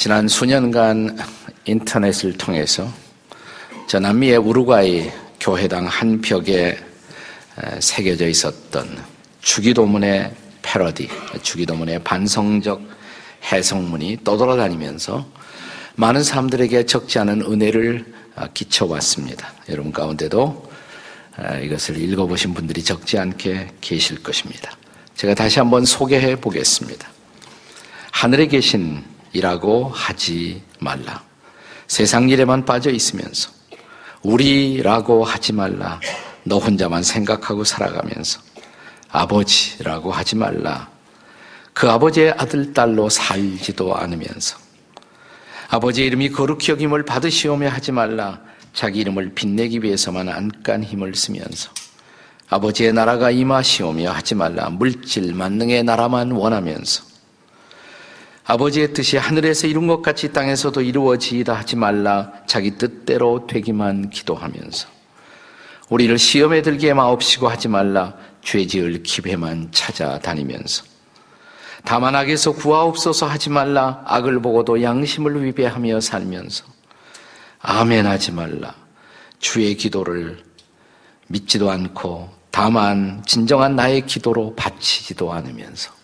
지난 수년간 인터넷을 통해서 저 남미의 우루과이 교회당 한 벽에 새겨져 있었던 주기도문의 패러디, 주기도문의 반성적 해석문이 떠돌아다니면서 많은 사람들에게 적지 않은 은혜를 아, 끼쳐왔습니다. 여러분 가운데도 아, 이것을 읽어보신 분들이 적지 않게 계실 것입니다. 제가 다시 한번 소개해 보겠습니다. 하늘에 계신 이라고 하지 말라. 세상 일에만 빠져 있으면서 우리라고 하지 말라. 너 혼자만 생각하고 살아가면서 아버지라고 하지 말라. 그 아버지의 아들, 딸로 살지도 않으면서 아버지의 이름이 거룩히 여김을 받으시오며 하지 말라. 자기 이름을 빛내기 위해서만 안간 힘을 쓰면서 아버지의 나라가 임하시오며 하지 말라. 물질, 만능의 나라만 원하면서 아버지의 뜻이 하늘에서 이룬 것 같이 땅에서도 이루어지이다 하지 말라 자기 뜻대로 되기만 기도하면서 우리를 시험에 들게 마옵시고 하지 말라 죄 지을 기회만 찾아다니면서 다만 악에서 구하옵소서 하지 말라 악을 보고도 양심을 위배하며 살면서 아멘 하지 말라 주의 기도를 믿지도 않고 다만 진정한 나의 기도로 바치지도 않으면서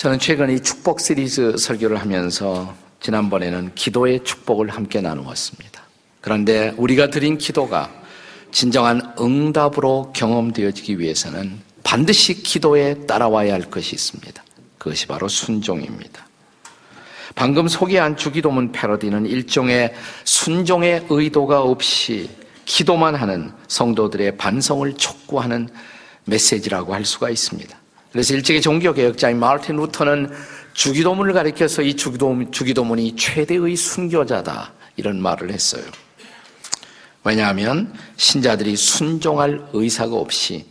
저는 최근 이 축복 시리즈 설교를 하면서 지난번에는 기도의 축복을 함께 나누었습니다. 그런데 우리가 드린 기도가 진정한 응답으로 경험되어지기 위해서는 반드시 기도에 따라와야 할 것이 있습니다. 그것이 바로 순종입니다. 방금 소개한 주기도문 패러디는 일종의 순종의 의도가 없이 기도만 하는 성도들의 반성을 촉구하는 메시지라고 할 수가 있습니다. 그래서 일찍의 종교개혁자인 마르틴 루터는 주기도문을 가리켜서 이 주기도문, 주기도문이 최대의 순교자다. 이런 말을 했어요. 왜냐하면 신자들이 순종할 의사가 없이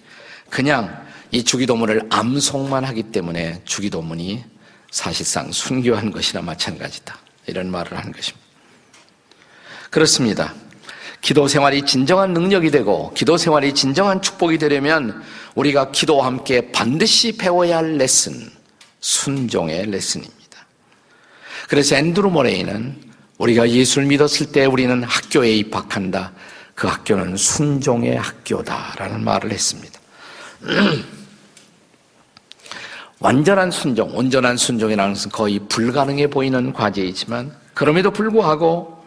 그냥 이 주기도문을 암송만 하기 때문에 주기도문이 사실상 순교한 것이나 마찬가지다. 이런 말을 한 것입니다. 그렇습니다. 기도 생활이 진정한 능력이 되고 기도 생활이 진정한 축복이 되려면 우리가 기도와 함께 반드시 배워야 할 레슨, 순종의 레슨입니다. 그래서 앤드루 모레이는 우리가 예수를 믿었을 때 우리는 학교에 입학한다. 그 학교는 순종의 학교다라는 말을 했습니다. 완전한 순종, 온전한 순종이라는 것은 거의 불가능해 보이는 과제이지만 그럼에도 불구하고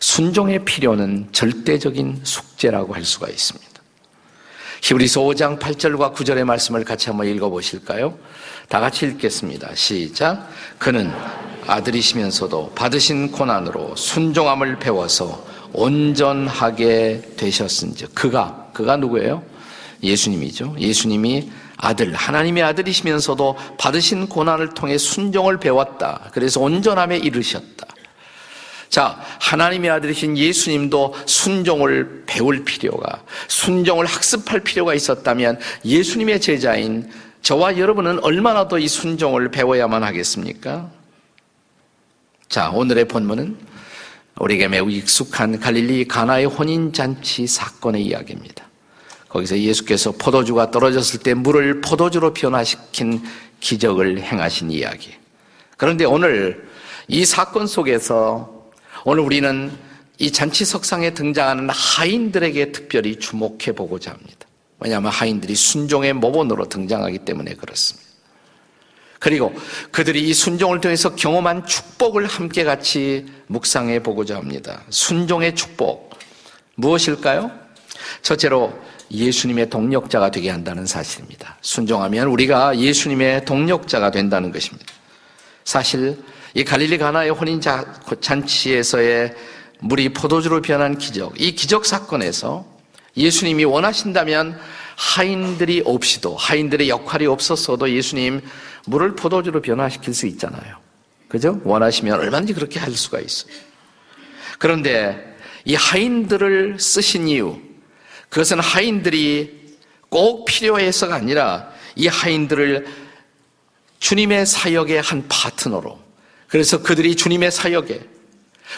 순종의 필요는 절대적인 숙제라고 할 수가 있습니다. 히브리서 5장 8절과 9절의 말씀을 같이 한번 읽어 보실까요? 다 같이 읽겠습니다. 시작. 그는 아들이시면서도 받으신 고난으로 순종함을 배워서 온전하게 되셨은즉 그가 그가 누구예요? 예수님이죠. 예수님이 아들 하나님의 아들이시면서도 받으신 고난을 통해 순종을 배웠다. 그래서 온전함에 이르셨다. 자, 하나님의 아들이신 예수님도 순종을 배울 필요가, 순종을 학습할 필요가 있었다면 예수님의 제자인 저와 여러분은 얼마나 더 이 순종을 배워야만 하겠습니까? 자, 오늘의 본문은 우리에게 매우 익숙한 갈릴리 가나의 혼인잔치 사건의 이야기입니다. 거기서 예수께서 포도주가 떨어졌을 때 물을 포도주로 변화시킨 기적을 행하신 이야기. 그런데 오늘 이 사건 속에서 오늘 우리는 이 잔치 석상에 등장하는 하인들에게 특별히 주목해 보고자 합니다. 왜냐하면 하인들이 순종의 모본으로 등장하기 때문에 그렇습니다. 그리고 그들이 이 순종을 통해서 경험한 축복을 함께 같이 묵상해 보고자 합니다. 순종의 축복. 무엇일까요? 첫째로 예수님의 동력자가 되게 한다는 사실입니다. 순종하면 우리가 예수님의 동력자가 된다는 것입니다. 사실 이 갈릴리 가나의 혼인 잔치에서의 물이 포도주로 변한 기적, 이 기적 사건에서 예수님이 원하신다면 하인들이 없이도 하인들의 역할이 없었어도 예수님 물을 포도주로 변화시킬 수 있잖아요. 그죠? 원하시면 얼마든지 그렇게 할 수가 있어요. 그런데 이 하인들을 쓰신 이유, 그것은 하인들이 꼭 필요해서가 아니라 이 하인들을 주님의 사역의 한 파트너로 그래서 그들이 주님의 사역에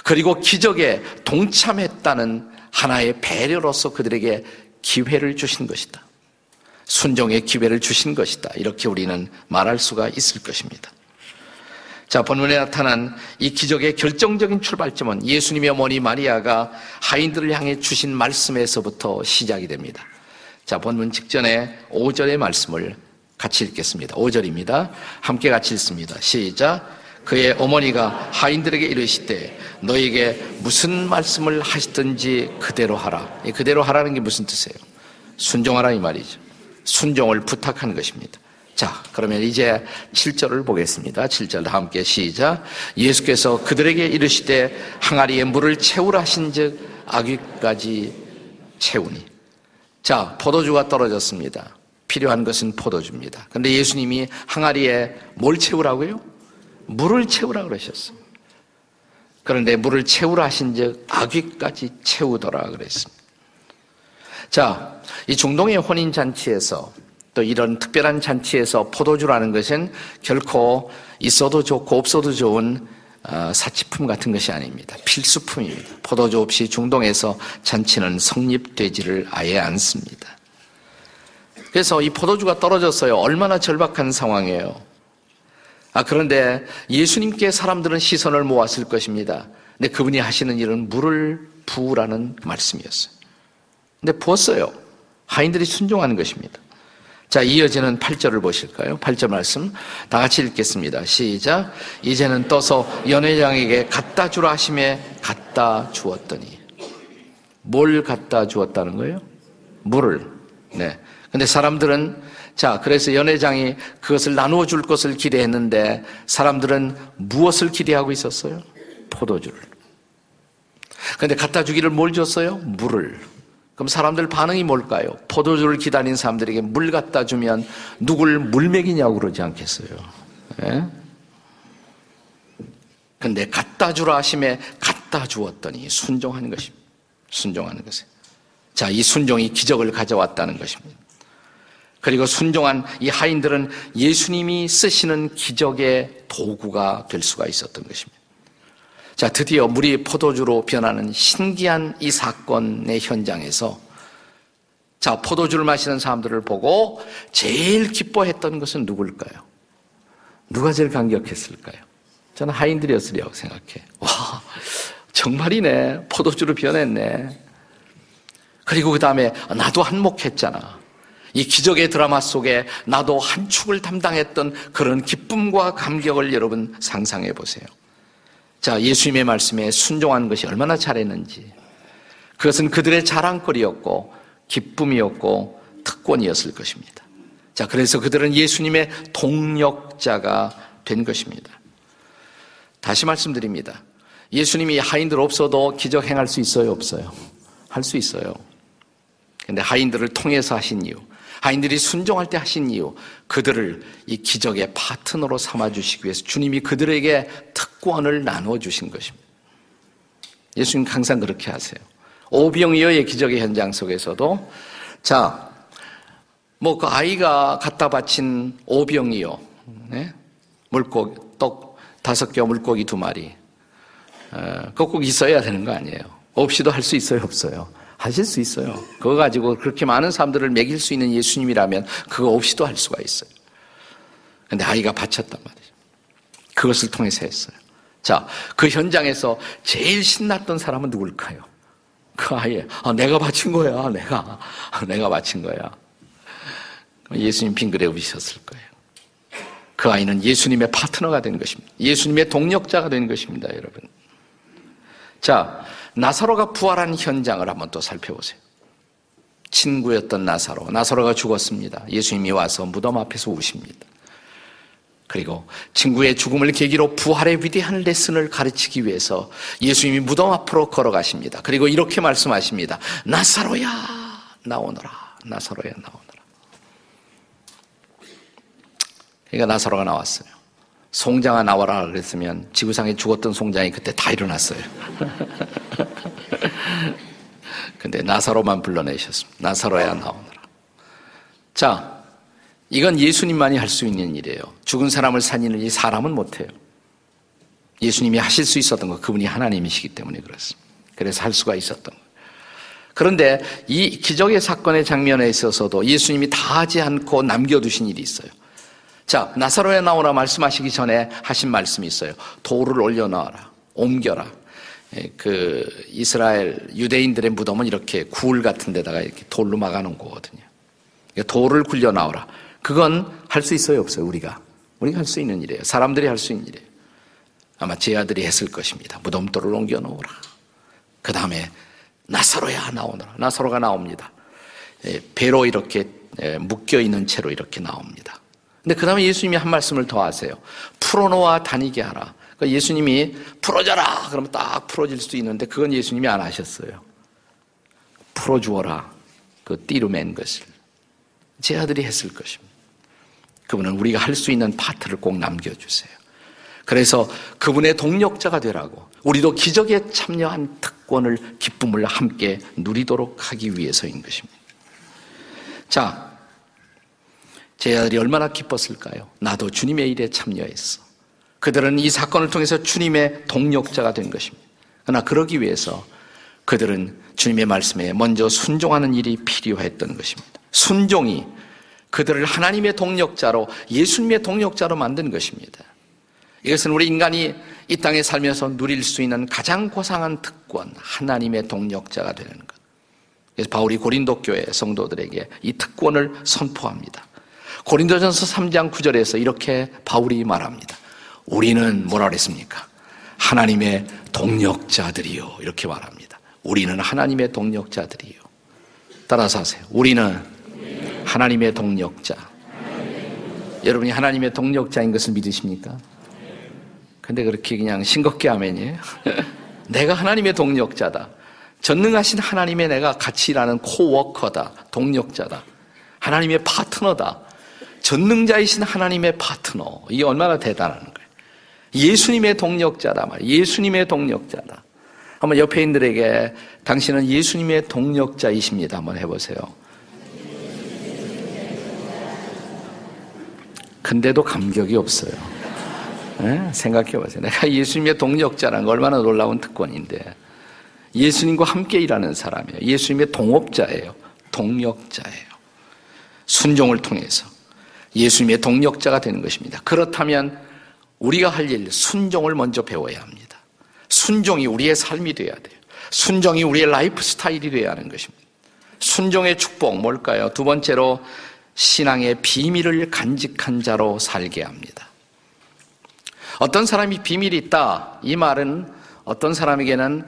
그리고 기적에 동참했다는 하나의 배려로서 그들에게 기회를 주신 것이다. 순종의 기회를 주신 것이다. 이렇게 우리는 말할 수가 있을 것입니다. 자, 본문에 나타난 이 기적의 결정적인 출발점은 예수님의 어머니 마리아가 하인들을 향해 주신 말씀에서부터 시작이 됩니다. 자, 본문 직전에 5절의 말씀을 같이 읽겠습니다. 5절입니다. 함께 같이 읽습니다. 시작. 그의 어머니가 하인들에게 이르시되 너에게 무슨 말씀을 하시든지 그대로 하라. 그대로 하라는 게 무슨 뜻이에요? 순종하라 이 말이죠. 순종을 부탁한 것입니다. 자, 그러면 이제 7절을 보겠습니다. 7절 함께 시작. 예수께서 그들에게 이르시되 항아리에 물을 채우라 하신즉 아귀까지 채우니. 자, 포도주가 떨어졌습니다. 필요한 것은 포도주입니다. 근데 예수님이 항아리에 뭘 채우라고요? 물을 채우라 그러셨어요. 그런데 물을 채우라 하신즉 아귀까지 채우더라 그랬습니다. 자, 이 중동의 혼인 잔치에서 또 이런 특별한 잔치에서 포도주라는 것은 결코 있어도 좋고 없어도 좋은 어, 사치품 같은 것이 아닙니다. 필수품입니다. 포도주 없이 중동에서 잔치는 성립되지를 아예 않습니다. 그래서 이 포도주가 떨어졌어요. 얼마나 절박한 상황이에요. 아, 그런데 예수님께 사람들은 시선을 모았을 것입니다. 근데 그분이 하시는 일은 물을 부으라는 말씀이었어요. 근데 부었어요. 하인들이 순종하는 것입니다. 자, 이어지는 8절을 보실까요? 8절 말씀 다 같이 읽겠습니다. 시작. 이제는 떠서 연회장에게 갖다 주라 하심에 갖다 주었더니 뭘 갖다 주었다는 거예요? 물을. 네. 근데 사람들은 자, 그래서 연회장이 그것을 나누어 줄 것을 기대했는데 사람들은 무엇을 기대하고 있었어요? 포도주를. 근데 갖다 주기를 뭘 줬어요? 물을. 그럼 사람들 반응이 뭘까요? 포도주를 기다린 사람들에게 물 갖다 주면 누굴 물 먹이냐고 그러지 않겠어요? 예? 근데 갖다 주라 하심에 갖다 주었더니 순종하는 것입니다. 순종하는 것에. 자, 이 순종이 기적을 가져왔다는 것입니다. 그리고 순종한 이 하인들은 예수님이 쓰시는 기적의 도구가 될 수가 있었던 것입니다. 자, 드디어 물이 포도주로 변하는 신기한 이 사건의 현장에서 자, 포도주를 마시는 사람들을 보고 제일 기뻐했던 것은 누굴까요? 누가 제일 감격했을까요? 저는 하인들이었으리라고 생각해. 와, 정말이네. 포도주로 변했네. 그리고 그 다음에 나도 한몫했잖아. 이 기적의 드라마 속에 나도 한 축을 담당했던 그런 기쁨과 감격을 여러분 상상해 보세요. 자, 예수님의 말씀에 순종한 것이 얼마나 잘했는지. 그것은 그들의 자랑거리였고, 기쁨이었고, 특권이었을 것입니다. 자, 그래서 그들은 예수님의 동력자가 된 것입니다. 다시 말씀드립니다. 예수님이 하인들 없어도 기적 행할 수 있어요, 없어요? 할 수 있어요. 근데 하인들을 통해서 하신 이유, 하인들이 순종할 때 하신 이유, 그들을 이 기적의 파트너로 삼아주시기 위해서 주님이 그들에게 특권을 나눠주신 것입니다. 예수님 항상 그렇게 하세요. 오병이어의 기적의 현장 속에서도, 자, 뭐 그 아이가 갖다 바친 오병이어, 네? 물고기, 떡 다섯 개, 물고기 두 마리. 어, 그꼭 있어야 되는 거 아니에요. 없이도 할 수 있어요, 없어요? 하실 수 있어요. 그거 가지고 그렇게 많은 사람들을 먹일 수 있는 예수님이라면 그거 없이도 할 수가 있어요. 근데 아이가 바쳤단 말이죠. 그것을 통해서 했어요. 자, 그 현장에서 제일 신났던 사람은 누굴까요? 그 아이, 아, 내가 바친 거야, 내가. 내가 바친 거야. 예수님 빙그레 웃으셨을 거예요. 그 아이는 예수님의 파트너가 된 것입니다. 예수님의 동력자가 된 것입니다, 여러분. 자, 나사로가 부활한 현장을 한번 또 살펴보세요. 친구였던 나사로. 나사로가 죽었습니다. 예수님이 와서 무덤 앞에서 우십니다. 그리고 친구의 죽음을 계기로 부활의 위대한 레슨을 가르치기 위해서 예수님이 무덤 앞으로 걸어가십니다. 그리고 이렇게 말씀하십니다. 나사로야, 나오너라. 나사로야, 나오너라. 그러니까 나사로가 나왔어요. 송장아 나와라 그랬으면 지구상에 죽었던 송장이 그때 다 일어났어요. 근데 나사로만 불러내셨습니다. 나사로야 나오너라. 자, 이건 예수님만이 할 수 있는 일이에요. 죽은 사람을 살리는 이 사람은 못해요. 예수님이 하실 수 있었던 거, 그분이 하나님이시기 때문에 그렇습니다. 그래서 할 수가 있었던 거예요. 그런데 이 기적의 사건의 장면에 있어서도 예수님이 다 하지 않고 남겨두신 일이 있어요. 자, 나사로에 나오라 말씀하시기 전에 하신 말씀이 있어요. 돌을 올려놔라. 옮겨라. 예, 그 이스라엘 유대인들의 무덤은 이렇게 굴 같은 데다가 이렇게 돌로 막아놓은 거거든요. 돌을 굴려 나오라. 그건 할 수 있어요, 없어요, 우리가? 우리가 할 수 있는 일이에요. 사람들이 할 수 있는 일이에요. 아마 제 아들이 했을 것입니다. 무덤돌을 옮겨 놓으라. 그 다음에 나사로야 나오너라. 나사로가 나옵니다. 예, 배로 이렇게 예, 묶여 있는 채로 이렇게 나옵니다. 근데 그 다음에 예수님이 한 말씀을 더 하세요. 풀어놓아 다니게 하라. 그러니까 예수님이 풀어져라! 그러면 딱 풀어질 수 있는데 그건 예수님이 안 하셨어요. 풀어주어라. 그 띠로 맨 것을. 제 아들이 했을 것입니다. 그분은 우리가 할 수 있는 파트를 꼭 남겨주세요. 그래서 그분의 동력자가 되라고 우리도 기적에 참여한 특권을 기쁨을 함께 누리도록 하기 위해서인 것입니다. 자, 제 아들이 얼마나 기뻤을까요? 나도 주님의 일에 참여했어. 그들은 이 사건을 통해서 주님의 동력자가 된 것입니다. 그러나 그러기 위해서 그들은 주님의 말씀에 먼저 순종하는 일이 필요했던 것입니다. 순종이 그들을 하나님의 동력자로 예수님의 동력자로 만든 것입니다. 이것은 우리 인간이 이 땅에 살면서 누릴 수 있는 가장 고상한 특권, 하나님의 동력자가 되는 것. 그래서 바울이 고린도 교회 성도들에게 이 특권을 선포합니다. 고린도전서 3장 9절에서 이렇게 바울이 말합니다. 우리는 뭐라 그랬습니까? 하나님의 동력자들이요. 이렇게 말합니다. 우리는 하나님의 동력자들이요. 따라서 하세요. 우리는 하나님의 동력자. 여러분이 하나님의 동력자인 것을 믿으십니까? 근데 그렇게 그냥 싱겁게 하면이에요. 내가 하나님의 동력자다. 전능하신 하나님의 내가 같이 일하는 코워커다. 동력자다. 하나님의 파트너다. 전능자이신 하나님의 파트너. 이게 얼마나 대단한 거예요. 예수님의 동력자다. 말. 예수님의 동력자다. 한번 옆에 인들에게 당신은 예수님의 동력자이십니다. 한번 해보세요. 근데도 감격이 없어요. 네? 생각해 보세요. 내가 예수님의 동력자라는 거 얼마나 놀라운 특권인데. 예수님과 함께 일하는 사람이에요. 예수님의 동업자예요. 동력자예요. 순종을 통해서 예수님의 동력자가 되는 것입니다. 그렇다면 우리가 할 일, 순종을 먼저 배워야 합니다. 순종이 우리의 삶이 되어야 돼요. 순종이 우리의 라이프 스타일이 되어야 하는 것입니다. 순종의 축복, 뭘까요? 두 번째로 신앙의 비밀을 간직한 자로 살게 합니다. 어떤 사람이 비밀이 있다. 이 말은 어떤 사람에게는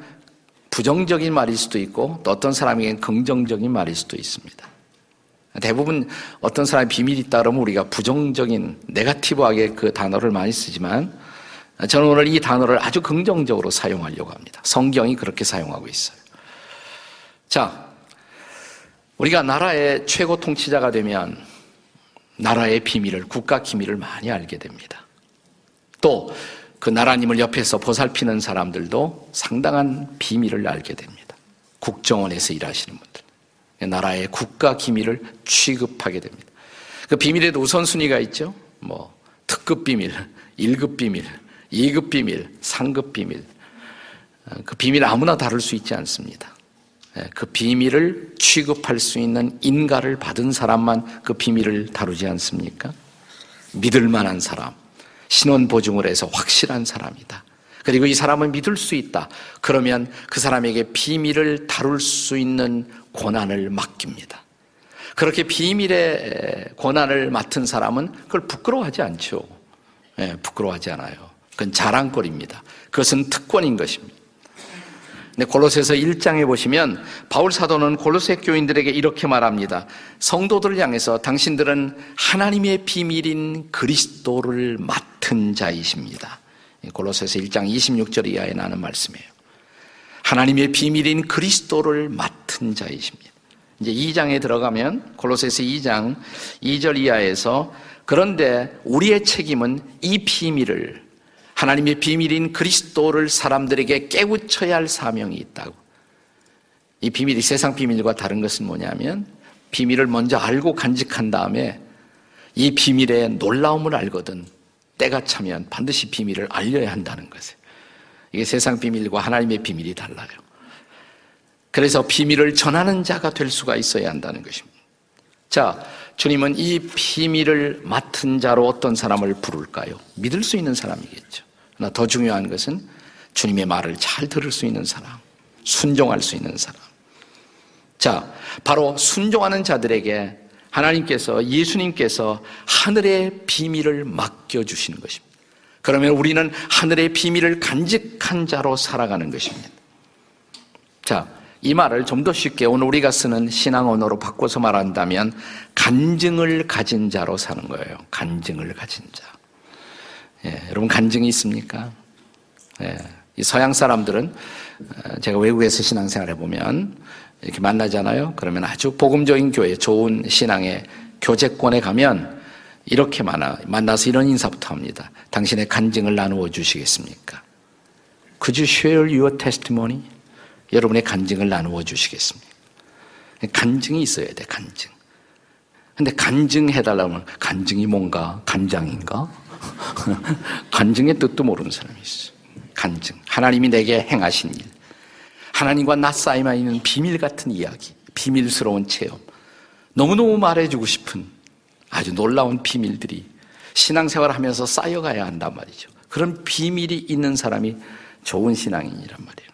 부정적인 말일 수도 있고 또 어떤 사람에게는 긍정적인 말일 수도 있습니다. 대부분 어떤 사람이 비밀이 있다 그러면 우리가 부정적인 네가티브하게 그 단어를 많이 쓰지만 저는 오늘 이 단어를 아주 긍정적으로 사용하려고 합니다. 성경이 그렇게 사용하고 있어요. 자, 우리가 나라의 최고 통치자가 되면 나라의 비밀을, 국가 기밀을 많이 알게 됩니다. 또 그 나라님을 옆에서 보살피는 사람들도 상당한 비밀을 알게 됩니다. 국정원에서 일하시는 분들. 나라의 국가 기밀을 취급하게 됩니다. 그 비밀에도 우선순위가 있죠. 뭐, 특급 비밀, 1급 비밀, 2급 비밀, 3급 비밀. 그 비밀 아무나 다룰 수 있지 않습니다. 예, 그 비밀을 취급할 수 있는 인가를 받은 사람만 그 비밀을 다루지 않습니까? 믿을 만한 사람, 신원 보증을 해서 확실한 사람이다. 그리고 이 사람을 믿을 수 있다. 그러면 그 사람에게 비밀을 다룰 수 있는 권한을 맡깁니다. 그렇게 비밀의 권한을 맡은 사람은 그걸 부끄러워하지 않죠. 예, 부끄러워하지 않아요. 그건 자랑거리입니다. 그것은 특권인 것입니다. 네, 골로새서 1장에 보시면 바울 사도는 골로새 교인들에게 이렇게 말합니다. 성도들을 향해서 당신들은 하나님의 비밀인 그리스도를 맡은 자이십니다. 골로새서 1장 26절 이하에 나는 말씀이에요. 하나님의 비밀인 그리스도를 맡은 자이십니다. 이제 2장에 들어가면 골로새서 2장 2절 이하에서 그런데 우리의 책임은 이 비밀을 하나님의 비밀인 그리스도를 사람들에게 깨우쳐야 할 사명이 있다고. 이 비밀이 세상 비밀과 다른 것은 뭐냐면 비밀을 먼저 알고 간직한 다음에 이 비밀의 놀라움을 알거든 때가 차면 반드시 비밀을 알려야 한다는 것이에요. 이게 세상 비밀과 하나님의 비밀이 달라요. 그래서 비밀을 전하는 자가 될 수가 있어야 한다는 것입니다. 자, 주님은 이 비밀을 맡은 자로 어떤 사람을 부를까요? 믿을 수 있는 사람이겠죠. 그러나 더 중요한 것은 주님의 말을 잘 들을 수 있는 사람, 순종할 수 있는 사람. 자, 바로 순종하는 자들에게 하나님께서 예수님께서 하늘의 비밀을 맡겨 주시는 것입니다. 그러면 우리는 하늘의 비밀을 간직한 자로 살아가는 것입니다. 자, 이 말을 좀 더 쉽게 오늘 우리가 쓰는 신앙 언어로 바꿔서 말한다면 간증을 가진 자로 사는 거예요. 간증을 가진 자. 예, 여러분 간증이 있습니까? 예, 이 서양 사람들은 어, 제가 외국에서 신앙생활 해보면 이렇게 만나잖아요. 그러면 아주 복음적인 교회, 좋은 신앙의 교제권에 가면 이렇게 만나, 만나서 이런 인사부터 합니다. 당신의 간증을 나누어 주시겠습니까? Could you share your testimony? 여러분의 간증을 나누어 주시겠습니까? 간증이 있어야 돼, 간증. 근데 간증해달라면 간증이 뭔가? 간장인가? 간증의 뜻도 모르는 사람이 있어. 간증. 하나님이 내게 행하신 일. 하나님과 나 쌓이만 있는 비밀 같은 이야기. 비밀스러운 체험. 너무너무 말해주고 싶은 아주 놀라운 비밀들이 신앙생활 하면서 쌓여가야 한단 말이죠. 그런 비밀이 있는 사람이 좋은 신앙인이란 말이에요.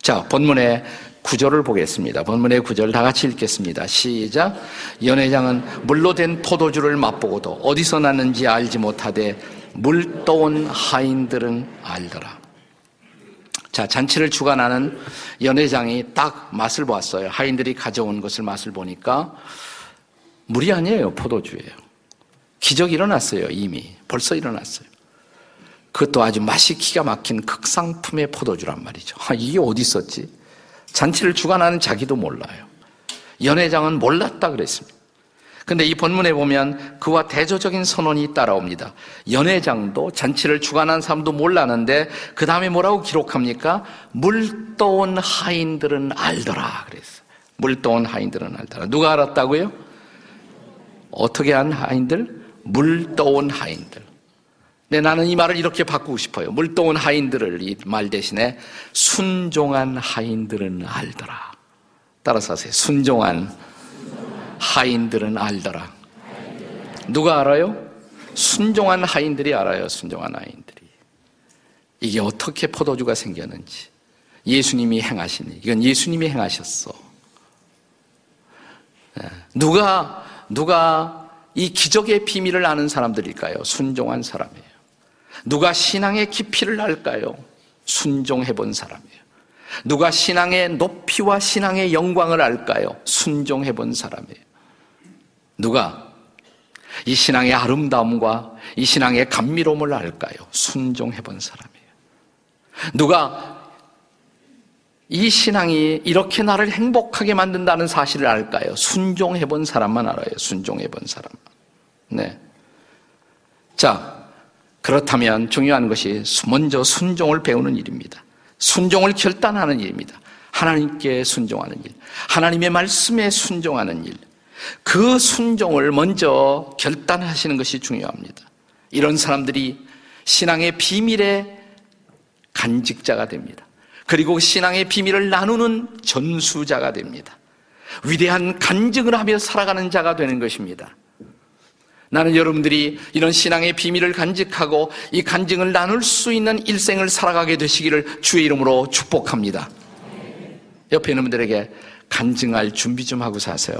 자, 본문의 구절을 보겠습니다. 본문의 구절 다 같이 읽겠습니다. 시작. 연회장은 물로 된 포도주를 맛보고도 어디서 났는지 알지 못하되 물 떠온 하인들은 알더라. 자, 잔치를 주관하는 연회장이 딱 맛을 보았어요. 하인들이 가져온 것을 맛을 보니까 물이 아니에요. 포도주예요. 기적이 일어났어요. 이미. 벌써 일어났어요. 그것도 아주 맛이 기가 막힌 극상품의 포도주란 말이죠. 아, 이게 어디 있었지? 잔치를 주관하는 자기도 몰라요. 연회장은 몰랐다 그랬습니다. 근데 이 본문에 보면 그와 대조적인 선언이 따라옵니다. 연회장도 잔치를 주관한 사람도 몰랐는데 그 다음에 뭐라고 기록합니까? 물 떠온 하인들은 알더라 그랬어요. 물 떠온 하인들은 알더라. 누가 알았다고요? 어떻게 한 하인들? 물 떠온 하인들. 네, 나는 이 말을 이렇게 바꾸고 싶어요. 물동은 하인들을 이 말 대신에 순종한 하인들은 알더라. 따라서 하세요. 순종한 하인들은 알더라. 누가 알아요? 순종한 하인들이 알아요. 순종한 하인들이. 이게 어떻게 포도주가 생겼는지. 예수님이 행하시니. 이건 예수님이 행하셨어. 네. 누가, 누가 이 기적의 비밀을 아는 사람들일까요? 순종한 사람이에요. 누가 신앙의 깊이를 알까요? 순종해 본 사람이에요. 누가 신앙의 높이와 신앙의 영광을 알까요? 순종해 본 사람이에요. 누가 이 신앙의 아름다움과 이 신앙의 감미로움을 알까요? 순종해 본 사람이에요. 누가 이 신앙이 이렇게 나를 행복하게 만든다는 사실을 알까요? 순종해 본 사람만 알아요. 순종해 본 사람만. 네. 자, 그렇다면 중요한 것이 먼저 순종을 배우는 일입니다. 순종을 결단하는 일입니다. 하나님께 순종하는 일. 하나님의 말씀에 순종하는 일. 그 순종을 먼저 결단하시는 것이 중요합니다. 이런 사람들이 신앙의 비밀의 간직자가 됩니다. 그리고 신앙의 비밀을 나누는 전수자가 됩니다. 위대한 간증을 하며 살아가는 자가 되는 것입니다. 나는 여러분들이 이런 신앙의 비밀을 간직하고 이 간증을 나눌 수 있는 일생을 살아가게 되시기를 주의 이름으로 축복합니다. 옆에 있는 분들에게 간증할 준비 좀 하고 사세요.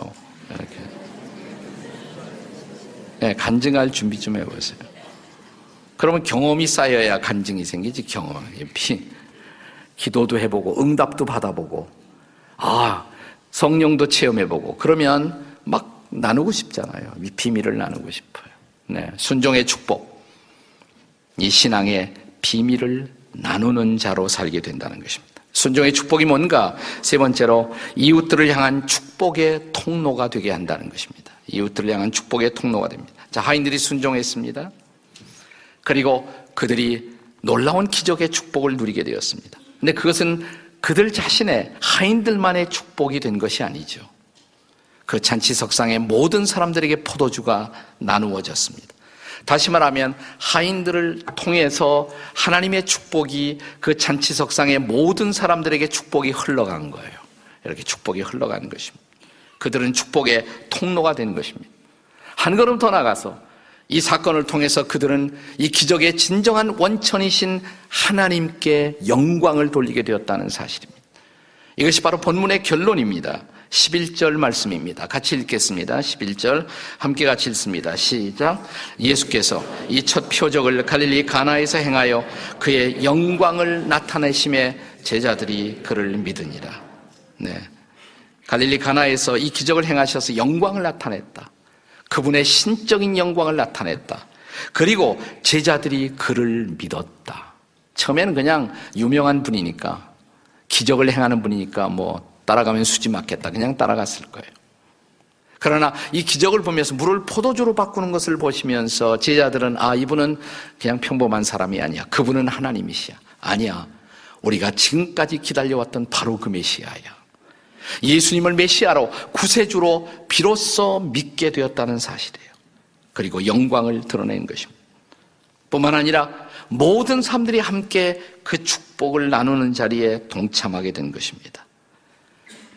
이렇게. 네, 간증할 준비 좀 해보세요. 그러면 경험이 쌓여야 간증이 생기지, 경험. 피, 기도도 해보고, 응답도 받아보고, 아, 성령도 체험해보고, 그러면 막 나누고 싶잖아요. 이 비밀을 나누고 싶어요. 네, 순종의 축복. 이 신앙의 비밀을 나누는 자로 살게 된다는 것입니다. 순종의 축복이 뭔가? 세 번째로 이웃들을 향한 축복의 통로가 되게 한다는 것입니다. 이웃들을 향한 축복의 통로가 됩니다. 자, 하인들이 순종했습니다. 그리고 그들이 놀라운 기적의 축복을 누리게 되었습니다. 근데 그것은 그들 자신의 하인들만의 축복이 된 것이 아니죠. 그 잔치 석상에 모든 사람들에게 포도주가 나누어졌습니다. 다시 말하면 하인들을 통해서 하나님의 축복이 그 잔치 석상의 모든 사람들에게 축복이 흘러간 거예요. 이렇게 축복이 흘러간 것입니다. 그들은 축복의 통로가 된 것입니다. 한 걸음 더 나가서 이 사건을 통해서 그들은 이 기적의 진정한 원천이신 하나님께 영광을 돌리게 되었다는 사실입니다. 이것이 바로 본문의 결론입니다. 11절 말씀입니다. 같이 읽겠습니다. 11절 함께 같이 읽습니다. 시작. 예수께서 이 첫 표적을 갈릴리 가나에서 행하여 그의 영광을 나타내심에 제자들이 그를 믿으니라. 네. 갈릴리 가나에서 이 기적을 행하셔서 영광을 나타냈다. 그분의 신적인 영광을 나타냈다. 그리고 제자들이 그를 믿었다. 처음에는 그냥 유명한 분이니까 기적을 행하는 분이니까 뭐 따라가면 수지 맞겠다. 그냥 따라갔을 거예요. 그러나 이 기적을 보면서 물을 포도주로 바꾸는 것을 보시면서 제자들은 아, 이분은 그냥 평범한 사람이 아니야. 그분은 하나님이시야. 아니야. 우리가 지금까지 기다려왔던 바로 그 메시아야. 예수님을 메시아로 구세주로 비로소 믿게 되었다는 사실이에요. 그리고 영광을 드러낸 것입니다. 뿐만 아니라 모든 사람들이 함께 그 축복을 나누는 자리에 동참하게 된 것입니다.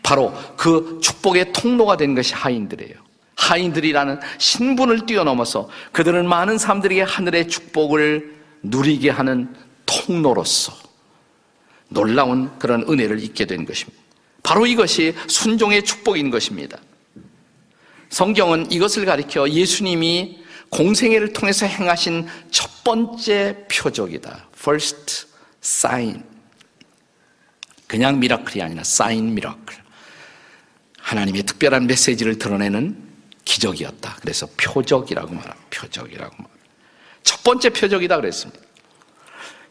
바로 그 축복의 통로가 된 것이 하인들이에요. 하인들이라는 신분을 뛰어넘어서 그들은 많은 사람들에게 하늘의 축복을 누리게 하는 통로로서 놀라운 그런 은혜를 입게 된 것입니다. 바로 이것이 순종의 축복인 것입니다. 성경은 이것을 가리켜 예수님이 공생애를 통해서 행하신 첫 번째 표적이다. First sign. 그냥 miracle이 아니라 sign miracle. 하나님의 특별한 메시지를 드러내는 기적이었다. 그래서 표적이라고 말합니다. 표적이라고 말합니다. 첫 번째 표적이다 그랬습니다.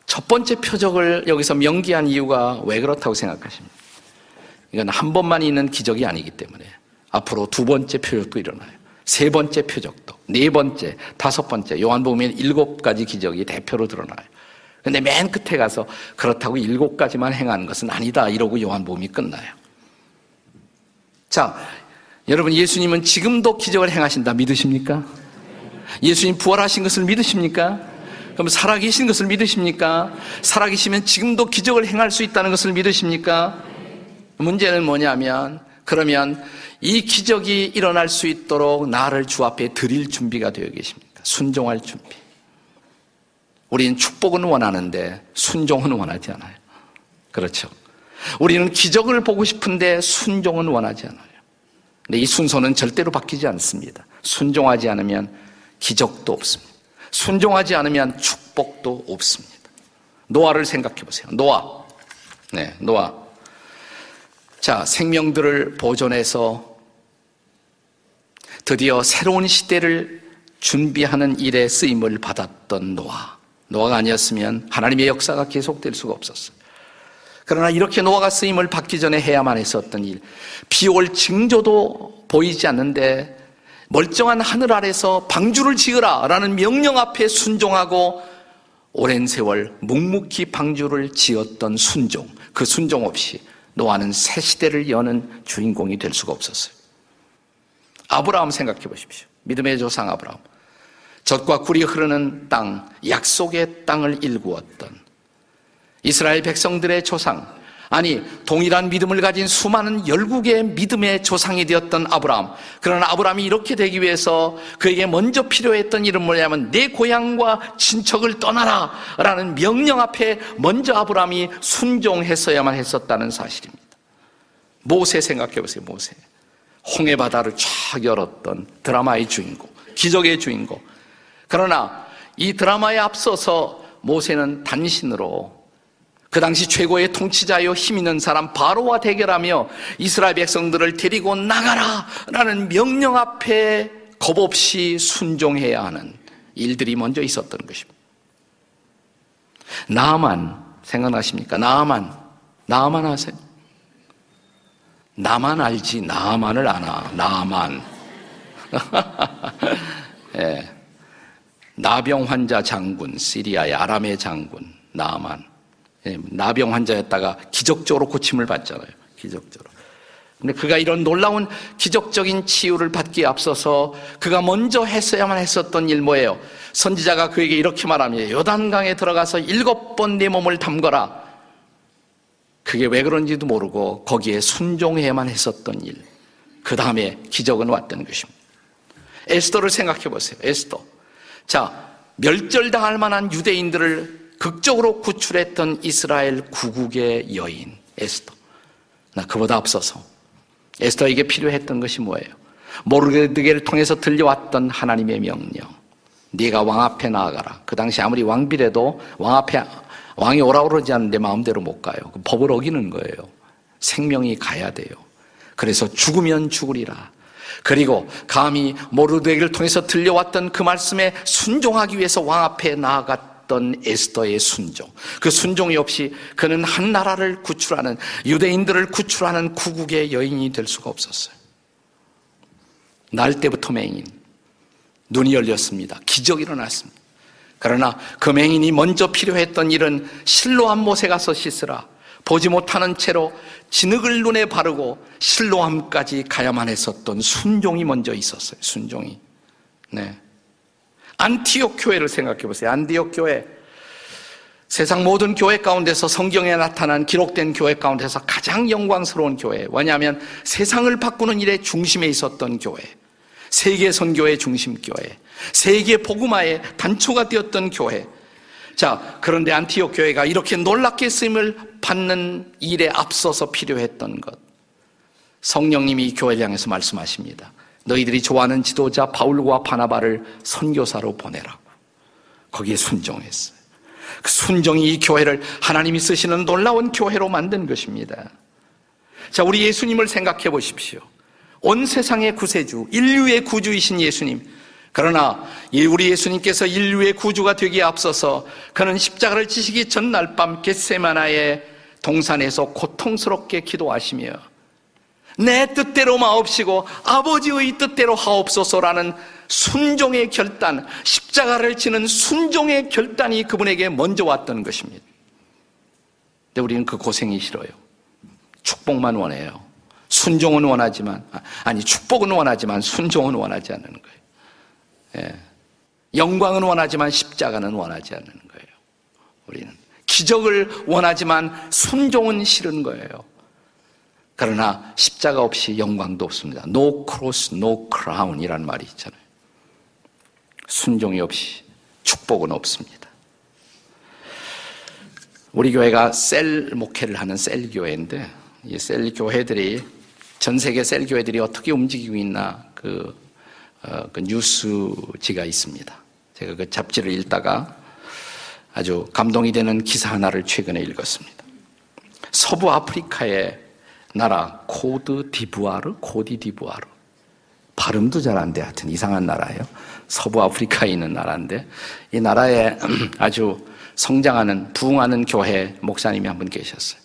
첫 번째 표적을 여기서 명기한 이유가 왜 그렇다고 생각하십니까? 이건 한 번만 있는 기적이 아니기 때문에 앞으로 두 번째 표적도 일어나요. 세 번째 표적도, 네 번째, 다섯 번째, 요한복음에 일곱 가지 기적이 대표로 드러나요. 근데 맨 끝에 가서 그렇다고 일곱 가지만 행하는 것은 아니다. 이러고 요한복음이 끝나요. 자, 여러분 예수님은 지금도 기적을 행하신다 믿으십니까? 예수님 부활하신 것을 믿으십니까? 그럼 살아계신 것을 믿으십니까? 살아계시면 지금도 기적을 행할 수 있다는 것을 믿으십니까? 문제는 뭐냐면 그러면 이 기적이 일어날 수 있도록 나를 주 앞에 드릴 준비가 되어 계십니까? 순종할 준비. 우리는 축복은 원하는데 순종은 원하지 않아요. 그렇죠. 우리는 기적을 보고 싶은데 순종은 원하지 않아요. 근데 이 순서는 절대로 바뀌지 않습니다. 순종하지 않으면 기적도 없습니다. 순종하지 않으면 축복도 없습니다. 노아를 생각해 보세요. 노아. 네, 노아. 자, 생명들을 보존해서 드디어 새로운 시대를 준비하는 일에 쓰임을 받았던 노아. 노아가 아니었으면 하나님의 역사가 계속될 수가 없었어요. 그러나 이렇게 노아가 쓰임을 받기 전에 해야만 했었던 일, 비올 징조도 보이지 않는데 멀쩡한 하늘 아래서 방주를 지으라 라는 명령 앞에 순종하고 오랜 세월 묵묵히 방주를 지었던 순종, 그 순종 없이 노아는 새 시대를 여는 주인공이 될 수가 없었어요. 아브라함 생각해 보십시오. 믿음의 조상 아브라함. 젖과 꿀이 흐르는 땅, 약속의 땅을 일구었던 이스라엘 백성들의 조상, 아니, 동일한 믿음을 가진 수많은 열국의 믿음의 조상이 되었던 아브라함. 그러나 아브라함이 이렇게 되기 위해서 그에게 먼저 필요했던 일은 뭐냐면 내 고향과 친척을 떠나라 라는 명령 앞에 먼저 아브라함이 순종했어야만 했었다는 사실입니다. 모세 생각해 보세요, 모세. 홍해 바다를 쫙 열었던 드라마의 주인공, 기적의 주인공. 그러나 이 드라마에 앞서서 모세는 단신으로 그 당시 최고의 통치자요 힘 있는 사람 바로와 대결하며 이스라엘 백성들을 데리고 나가라 라는 명령 앞에 겁 없이 순종해야 하는 일들이 먼저 있었던 것입니다. 나만 생각나십니까? 나만 나만 아세요? 나만 알지 나만을 아나 나만 예. 나병 환자 장군 시리아의 아람의 장군 나만 예, 나병 환자였다가 기적적으로 고침을 받잖아요. 기적적으로. 근데 그가 이런 놀라운 기적적인 치유를 받기에 앞서서 그가 먼저 했어야만 했었던 일 뭐예요? 선지자가 그에게 이렇게 말합니다. 요단강에 들어가서 일곱 번내 몸을 담거라. 그게 왜 그런지도 모르고 거기에 순종해야만 했었던 일. 그 다음에 기적은 왔던 것입니다. 에스더를 생각해 보세요. 에스더. 자, 멸절당할 만한 유대인들을 극적으로 구출했던 이스라엘 구국의 여인 에스더. 나 그보다 앞서서 에스더에게 필요했던 것이 뭐예요? 모르게드게를 통해서 들려왔던 하나님의 명령. 네가 왕 앞에 나아가라. 그 당시 아무리 왕비래도 왕 앞에 왕이 오라고 그러지 않는데 마음대로 못 가요. 그 법을 어기는 거예요. 생명이 가야 돼요. 그래서 죽으면 죽으리라. 그리고 감히 모르드에게를 통해서 들려왔던 그 말씀에 순종하기 위해서 왕 앞에 나아갔 던 에스더의 순종. 그 순종이 없이 그는 한 나라를 구출하는 유대인들을 구출하는 구국의 여인이 될 수가 없었어요. 날 때부터 맹인. 눈이 열렸습니다. 기적이 일어났습니다. 그러나 그 맹인이 먼저 필요했던 일은 실로암 못에 가서 씻으라. 보지 못하는 채로 진흙을 눈에 바르고 실로암까지 가야만 했었던 순종이 먼저 있었어요. 순종이. 네. 안티옥 교회를 생각해 보세요. 안티옥 교회. 세상 모든 교회 가운데서 성경에 나타난 기록된 교회 가운데서 가장 영광스러운 교회. 왜냐하면 세상을 바꾸는 일의 중심에 있었던 교회. 세계 선교의 중심 교회. 세계 복음화의 단초가 되었던 교회. 자, 그런데 안티옥 교회가 이렇게 놀랍게 쓰임을 받는 일에 앞서서 필요했던 것. 성령님이 교회를 향해서 말씀하십니다. 너희들이 좋아하는 지도자 바울과 바나바를 선교사로 보내라고. 거기에 순종했어요. 그 순종이 이 교회를 하나님이 쓰시는 놀라운 교회로 만든 것입니다. 자, 우리 예수님을 생각해 보십시오. 온 세상의 구세주, 인류의 구주이신 예수님. 그러나 우리 예수님께서 인류의 구주가 되기에 앞서서 그는 십자가를 지시기 전날 밤 겟세마나의 동산에서 고통스럽게 기도하시며 내 뜻대로 마옵시고 아버지의 뜻대로 하옵소서라는 순종의 결단, 십자가를 지는 순종의 결단이 그분에게 먼저 왔던 것입니다. 근데 우리는 그 고생이 싫어요. 축복만 원해요. 순종은 원하지만, 아니, 축복은 원하지만 순종은 원하지 않는 거예요. 예. 영광은 원하지만 십자가는 원하지 않는 거예요. 우리는. 기적을 원하지만 순종은 싫은 거예요. 그러나 십자가 없이 영광도 없습니다. No cross, no crown 이라는 말이 있잖아요. 순종이 없이 축복은 없습니다. 우리 교회가 셀 목회를 하는 셀 교회인데 이 셀 교회들이 전 세계 셀 교회들이 어떻게 움직이고 있나 그, 어, 그 뉴스지가 있습니다. 제가 그 잡지를 읽다가 아주 감동이 되는 기사 하나를 최근에 읽었습니다. 서부 아프리카의 나라 코트디부아르, 코디 디부아르. 발음도 잘 안 돼. 하여튼 이상한 나라예요. 서부 아프리카에 있는 나라인데 이 나라에 아주 성장하는 부흥하는 교회 목사님이 한 분 계셨어요.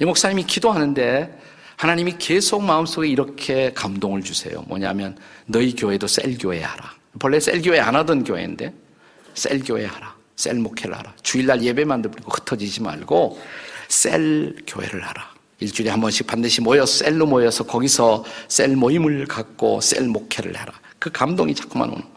이 목사님이 기도하는데 하나님이 계속 마음속에 이렇게 감동을 주세요. 뭐냐면 너희 교회도 셀 교회 하라. 본래 셀 교회 안 하던 교회인데 셀 교회 하라. 셀 목회를 하라. 주일날 예배만 드리고 흩어지지 말고 셀 교회를 하라. 일주일에 한 번씩 반드시 모여서 셀로 모여서 거기서 셀 모임을 갖고 셀 목회를 해라. 그 감동이 자꾸만 오는 거예요.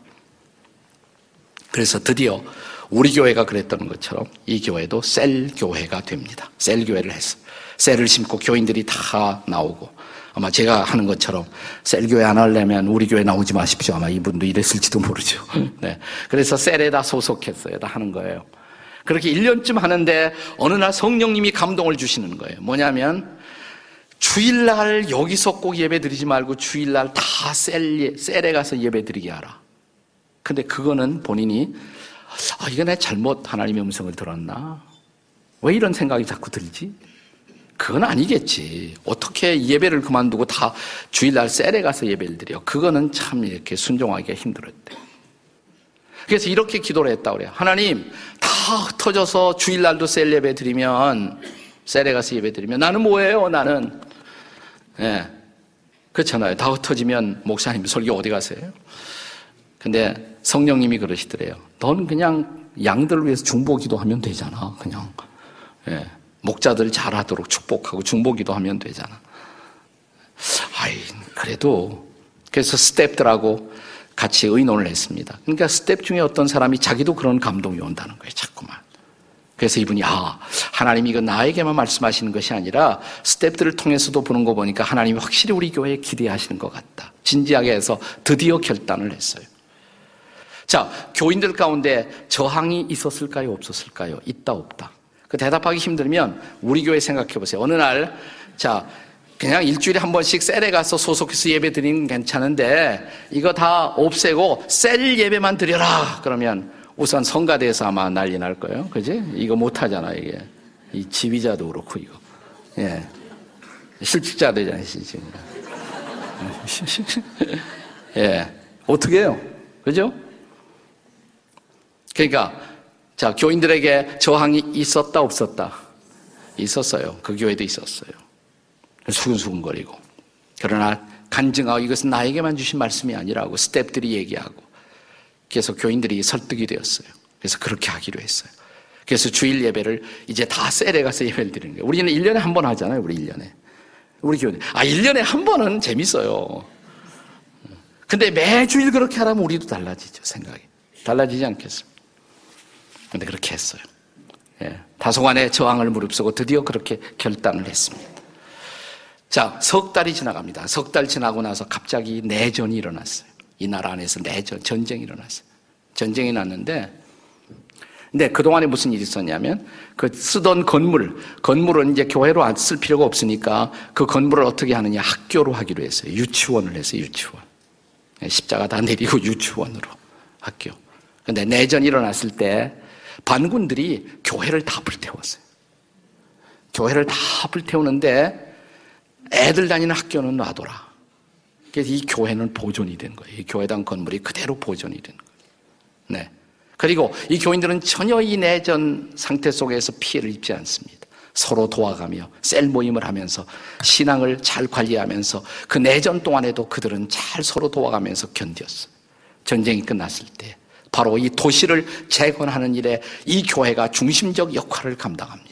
그래서 드디어 우리 교회가 그랬던 것처럼 이 교회도 셀 교회가 됩니다. 셀 교회를 했어. 셀을 심고 교인들이 다 나오고 아마 제가 하는 것처럼 셀 교회 안 하려면 우리 교회 나오지 마십시오. 아마 이분도 이랬을지도 모르죠. 네. 그래서 셀에다 소속했어요. 다 하는 거예요. 그렇게 1년쯤 하는데 어느 날 성령님이 감동을 주시는 거예요. 뭐냐면 주일날 여기서 꼭 예배 드리지 말고 주일날 다 셀, 셀에 가서 예배 드리게 하라. 근데 그거는 본인이 아, 이거 내 잘못 하나님의 음성을 들었나? 왜 이런 생각이 자꾸 들지? 그건 아니겠지. 어떻게 예배를 그만두고 다 주일날 셀에 가서 예배를 드려. 그거는 참 이렇게 순종하기가 힘들었대. 그래서 이렇게 기도를 했다 그래요. 하나님, 다 흩어져서 주일날도 셀 예배 드리면, 셀에 가서 예배 드리면, 나는 뭐예요, 나는? 예. 네. 그렇잖아요. 다 흩어지면 목사님 설교 어디 가세요? 근데 성령님이 그러시더래요. 넌 그냥 양들을 위해서 중보기도 하면 되잖아. 그냥. 예. 목자들 잘하도록 축복하고 중보기도 하면 되잖아. 아이, 그래도, 그래서 스탭들하고 같이 의논을 했습니다. 그러니까 스텝 중에 어떤 사람이 자기도 그런 감동이 온다는 거예요, 자꾸만. 그래서 이분이, 아, 하나님이 이거 나에게만 말씀하시는 것이 아니라 스탭들을 통해서도 보는 거 보니까 하나님이 확실히 우리 교회에 기대하시는 것 같다. 진지하게 해서 드디어 결단을 했어요. 자, 교인들 가운데 저항이 있었을까요? 없었을까요? 있다, 없다. 그 대답하기 힘들면 우리 교회 생각해 보세요. 어느 날, 자, 그냥 일주일에 한 번씩 셀에 가서 소속해서 예배 드리는 괜찮은데 이거 다 없애고 셀 예배만 드려라. 그러면 우선 성가대에서 아마 난리 날 거예요. 그지? 이거 못 하잖아, 이게. 이 지휘자도 그렇고, 이거. 예. 실직자 되잖아요, 지금. 예. 어떻게 해요? 그죠? 그러니까, 자, 교인들에게 저항이 있었다, 없었다? 있었어요. 그 교회도 있었어요. 수근수근거리고. 그러나 간증하고 이것은 나에게만 주신 말씀이 아니라고 스탭들이 얘기하고. 그래서 교인들이 설득이 되었어요. 그래서 그렇게 하기로 했어요. 그래서 주일 예배를 이제 다 셀에 가서 예배를 드리는 거예요. 우리는 1년에 한 번 하잖아요, 우리 1년에. 우리 교회. 아, 1년에 한 번은 재밌어요. 근데 매주일 그렇게 하라면 우리도 달라지죠, 생각이. 달라지지 않겠습니까? 근데 그렇게 했어요. 예, 다소간의 저항을 무릅쓰고 드디어 그렇게 결단을 했습니다. 자, 석 달이 지나갑니다. 석 달 지나고 나서 갑자기 내전이 일어났어요. 이 나라 안에서 내전, 전쟁이 일어났어요. 전쟁이 났는데, 근데 그동안에 무슨 일이 있었냐면, 그 쓰던 건물, 건물은 이제 교회로 안 쓸 필요가 없으니까 그 건물을 어떻게 하느냐, 학교로 하기로 했어요. 유치원을 했어요, 유치원. 네, 십자가 다 내리고 유치원으로 학교. 근데 내전이 일어났을 때 반군들이 교회를 다 불태웠어요. 교회를 다 불태우는데 애들 다니는 학교는 놔둬라. 그래서 이 교회는 보존이 된 거예요. 이 교회당 건물이 그대로 보존이 된 거예요. 네. 그리고 이 교인들은 전혀 이 내전 상태 속에서 피해를 입지 않습니다. 서로 도와가며 셀 모임을 하면서 신앙을 잘 관리하면서 그 내전 동안에도 그들은 잘 서로 도와가면서 견뎠어요. 전쟁이 끝났을 때 바로 이 도시를 재건하는 일에 이 교회가 중심적 역할을 감당합니다.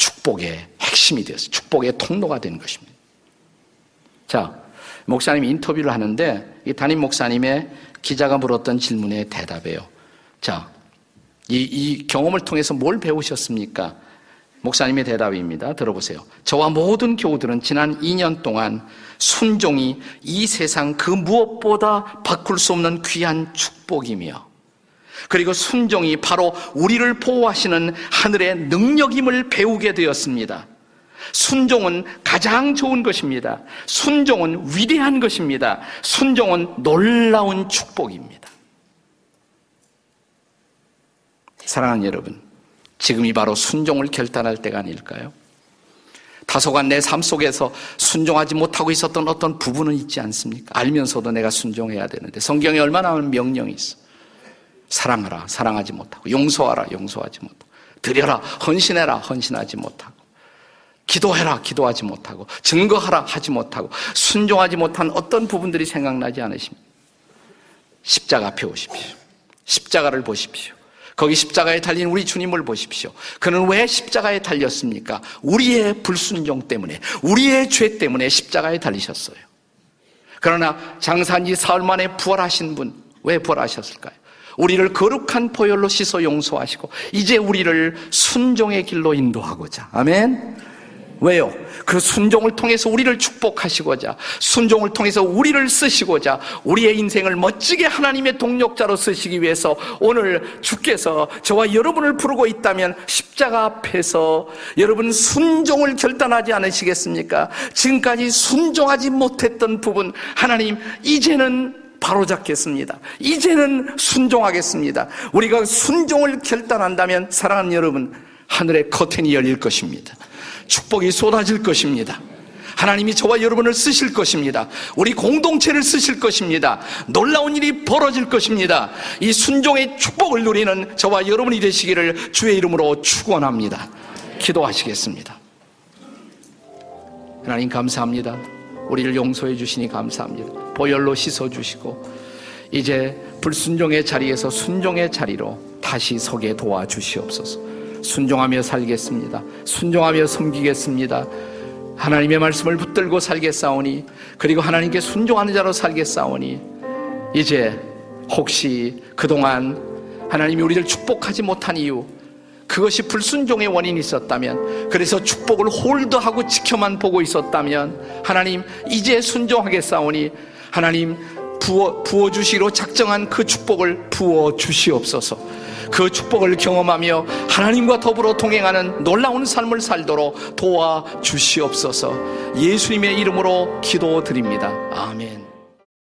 축복의 핵심이 되었어요. 축복의 통로가 된 것입니다. 자, 목사님 인터뷰를 하는데 이 담임 목사님의 기자가 물었던 질문에 대답해요. 자, 이, 이 경험을 통해서 뭘 배우셨습니까? 목사님의 대답입니다. 들어보세요. 저와 모든 교우들은 지난 2년 동안 순종이 이 세상 그 무엇보다 바꿀 수 없는 귀한 축복이며 그리고 순종이 바로 우리를 보호하시는 하늘의 능력임을 배우게 되었습니다. 순종은 가장 좋은 것입니다. 순종은 위대한 것입니다. 순종은 놀라운 축복입니다. 사랑하는 여러분, 지금이 바로 순종을 결단할 때가 아닐까요? 다소간 내 삶 속에서 순종하지 못하고 있었던 어떤 부분은 있지 않습니까? 알면서도 내가 순종해야 되는데 성경에 얼마나 많은 명령이 있어. 사랑하라, 사랑하지 못하고 용서하라, 용서하지 못하고 드려라, 헌신해라, 헌신하지 못하고 기도해라, 기도하지 못하고 증거하라, 하지 못하고 순종하지 못한 어떤 부분들이 생각나지 않으십니까? 십자가 앞에 오십시오. 십자가를 보십시오. 거기 십자가에 달린 우리 주님을 보십시오. 그는 왜 십자가에 달렸습니까? 우리의 불순종 때문에, 우리의 죄 때문에 십자가에 달리셨어요. 그러나 장사한 사흘 만에 부활하신 분, 왜 부활하셨을까요? 우리를 거룩한 보혈로 씻어 용서하시고, 이제 우리를 순종의 길로 인도하고자. 아멘. 왜요? 그 순종을 통해서 우리를 축복하시고자, 순종을 통해서 우리를 쓰시고자, 우리의 인생을 멋지게 하나님의 동력자로 쓰시기 위해서 오늘 주께서 저와 여러분을 부르고 있다면 십자가 앞에서 여러분 순종을 결단하지 않으시겠습니까? 지금까지 순종하지 못했던 부분, 하나님, 이제는 바로 잡겠습니다. 이제는 순종하겠습니다. 우리가 순종을 결단한다면 사랑하는 여러분, 하늘의 커튼이 열릴 것입니다. 축복이 쏟아질 것입니다. 하나님이 저와 여러분을 쓰실 것입니다. 우리 공동체를 쓰실 것입니다. 놀라운 일이 벌어질 것입니다. 이 순종의 축복을 누리는 저와 여러분이 되시기를 주의 이름으로 축원합니다. 기도하시겠습니다. 하나님 감사합니다. 우리를 용서해 주시니 감사합니다. 보혈로 씻어 주시고 이제 불순종의 자리에서 순종의 자리로 다시 서게 도와 주시옵소서. 순종하며 살겠습니다. 순종하며 섬기겠습니다. 하나님의 말씀을 붙들고 살겠사오니 그리고 하나님께 순종하는 자로 살겠사오니 이제 혹시 그동안 하나님이 우리를 축복하지 못한 이유 그것이 불순종의 원인이 있었다면 그래서 축복을 홀드하고 지켜만 보고 있었다면 하나님 이제 순종하겠사오니 하나님 부어, 부어주시기로 작정한 그 축복을 부어주시옵소서 그 축복을 경험하며 하나님과 더불어 동행하는 놀라운 삶을 살도록 도와주시옵소서 예수님의 이름으로 기도드립니다. 아멘.